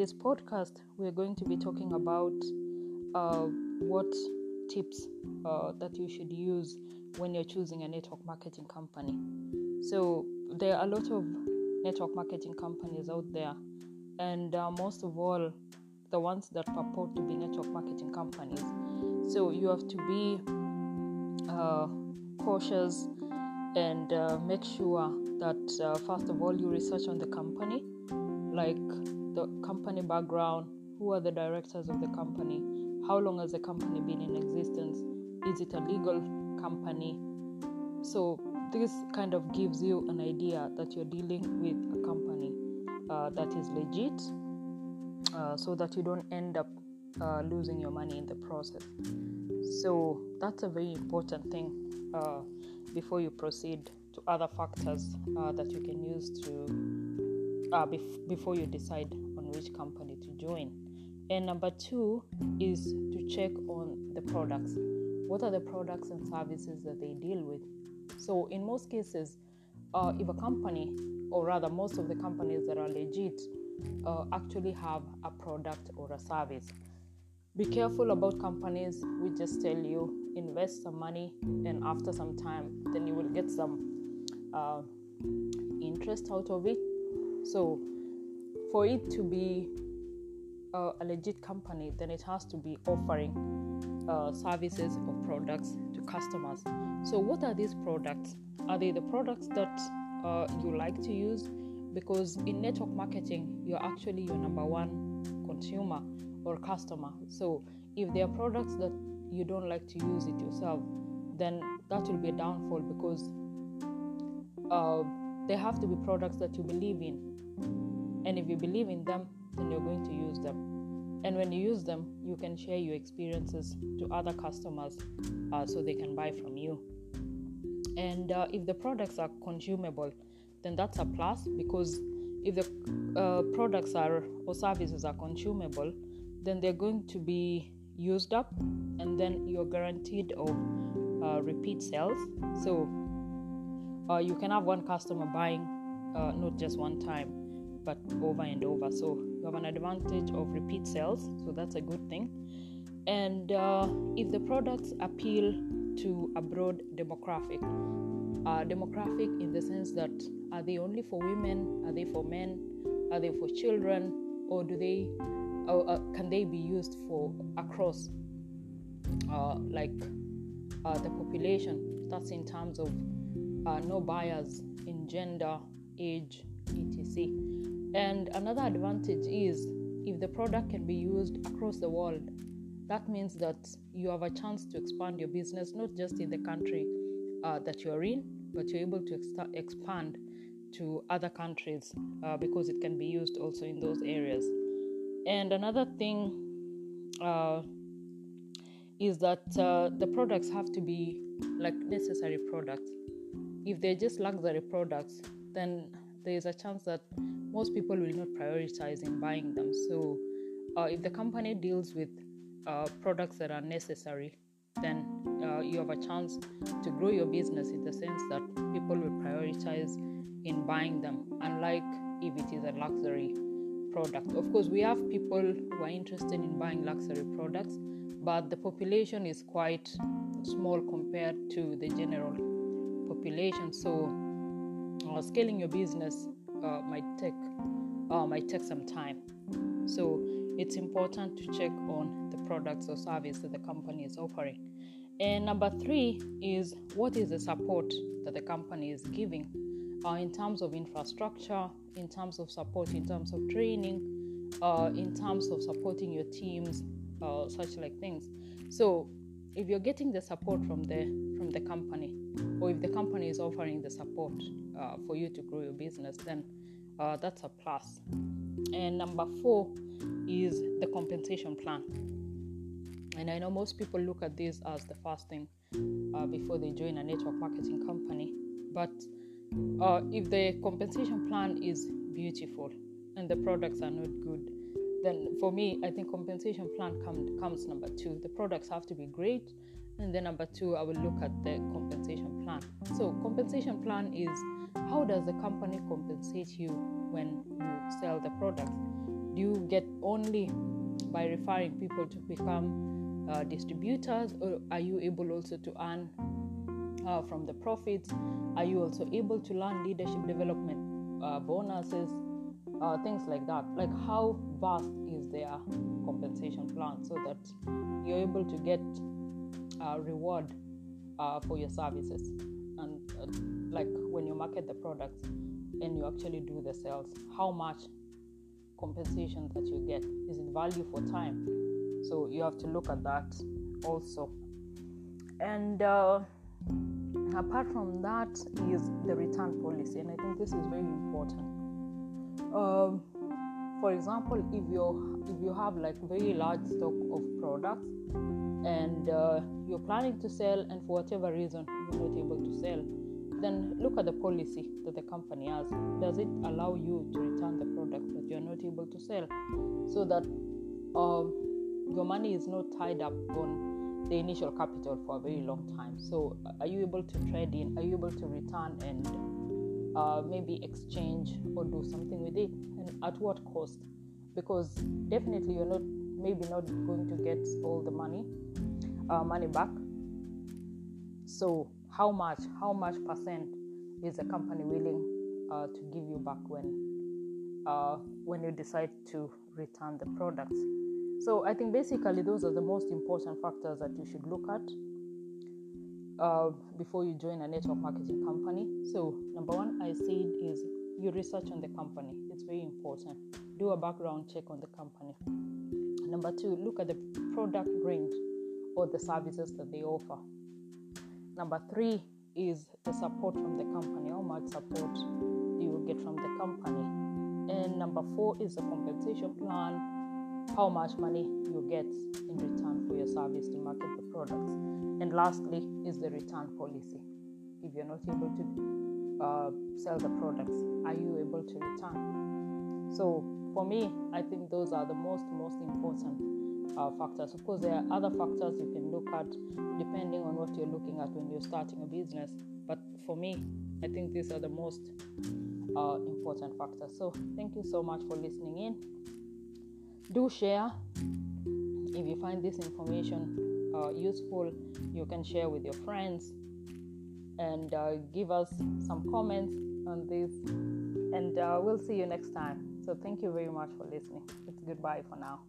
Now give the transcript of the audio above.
this podcast, we're going to be talking about uh, what tips uh, that you should use when you're choosing a network marketing company. So, there are a lot of network marketing companies out there, and uh, most of all, the ones that purport to be network marketing companies. So, you have to be uh, cautious and uh, make sure that, uh, first of all, you research on the company, like the company background, who are the directors of the company, how long has the company been in existence, is it a legal company? So, this kind of gives you an idea that you're dealing with a company uh, that is legit uh, so that you don't end up uh, losing your money in the process. So, that's a very important thing uh, before you proceed to other factors uh, that you can use to uh, bef- before you decide which company to join. And number two is to check on the products. What are the products and services that they deal with? So, in most cases, uh, if a company, or rather, most of the companies that are legit, uh, actually have a product or a service. Be careful about companies We just tell you invest some money, and after some time, then you will get some uh, interest out of it. So, for it to be uh, a legit company, then it has to be offering uh, services or products to customers. So, what are these products? Are they the products that uh, you like to use? Because in network marketing, you're actually your number one consumer or customer. So, if there are products that you don't like to use it yourself, then that will be a downfall because uh, they have to be products that you believe in. And if you believe in them, then you're going to use them. And when you use them, you can share your experiences to other customers uh, so they can buy from you. And uh, if the products are consumable, then that's a plus because if the uh, products are or services are consumable, then they're going to be used up and then you're guaranteed of uh, repeat sales. So uh, you can have one customer buying uh, not just one time but over and over. So you have an advantage of repeat sales, so that's a good thing. And uh, if the products appeal to a broad demographic, uh, demographic in the sense that are they only for women, are they for men, are they for children, or do they, or, uh, can they be used for across, uh, like uh, the population? That's in terms of uh, no bias in gender, age, etc. And another advantage is if the product can be used across the world, that means that you have a chance to expand your business not just in the country uh, that you're in, but you're able to ex- expand to other countries uh, because it can be used also in those areas. And another thing uh, is that uh, the products have to be like necessary products. If they're just luxury products, then there is a chance that most people will not prioritize in buying them. So, uh, if the company deals with uh, products that are necessary, then uh, you have a chance to grow your business in the sense that people will prioritize in buying them, unlike if it is a luxury product. Of course, we have people who are interested in buying luxury products, but the population is quite small compared to the general population. So, uh, scaling your business uh, might take uh, might take some time. So it's important to check on the products or service that the company is offering. And number three is what is the support that the company is giving uh, in terms of infrastructure, in terms of support, in terms of training, uh, in terms of supporting your teams, uh, such like things. So if you're getting the support from the from the company, or if the company is offering the support uh, for you to grow your business, then uh, that's a plus. And number four is the compensation plan. And I know most people look at this as the first thing uh, before they join a network marketing company. But uh, if the compensation plan is beautiful and the products are not good, then for me, I think compensation plan come, comes number two. The products have to be great, and then number two, I will look at the compensation plan. So compensation plan is how does the company compensate you when you sell the product? Do do you get only by referring people to become uh, distributors, or are you able also to earn uh, from the profits? Are you also able to learn leadership development uh, bonuses, uh, things like that? Like, how vast is their compensation plan so that you're able to get a reward uh, for your services? And uh, like when you market the products and you actually do the sales, how much compensation that you get? Is it value for time? So you have to look at that also. And uh, apart from that is the return policy, and I think this is very important. Um, for example, if you if you have like very large stock of products and uh, you're planning to sell, and for whatever reason you're not able to sell, then look at the policy that the company has. Does it allow you to return the product that you're not able to sell, so that um, your money is not tied up on the initial capital for a very long time. So, are you able to trade in? Are you able to return and uh, maybe exchange or do something with it? And at what cost? Because definitely you're not maybe not going to get all the money uh, money back. So, how much? How much percent is the company willing uh, to give you back when uh, when you decide to return the products? So I think basically those are the most important factors that you should look at uh, before you join a network marketing company. So number one, I said is you research on the company. It's very important. Do a background check on the company. Number two, look at the product range or the services that they offer. Number three is the support from the company. How much support do you get from the company? And number four is the compensation plan how much money you get in return for your service to market the products. And lastly, is the return policy. If you're not able to uh, sell the products, are you able to return? So, for me, I think those are the most, most important uh, factors. Of course, there are other factors you can look at depending on what you're looking at when you're starting a business. But for me, I think these are the most uh, important factors. So, thank you so much for listening in do share if you find this information uh, useful you can share with your friends and uh, give us some comments on this. And uh, we'll see you next time. So thank you very much for listening. It's goodbye for now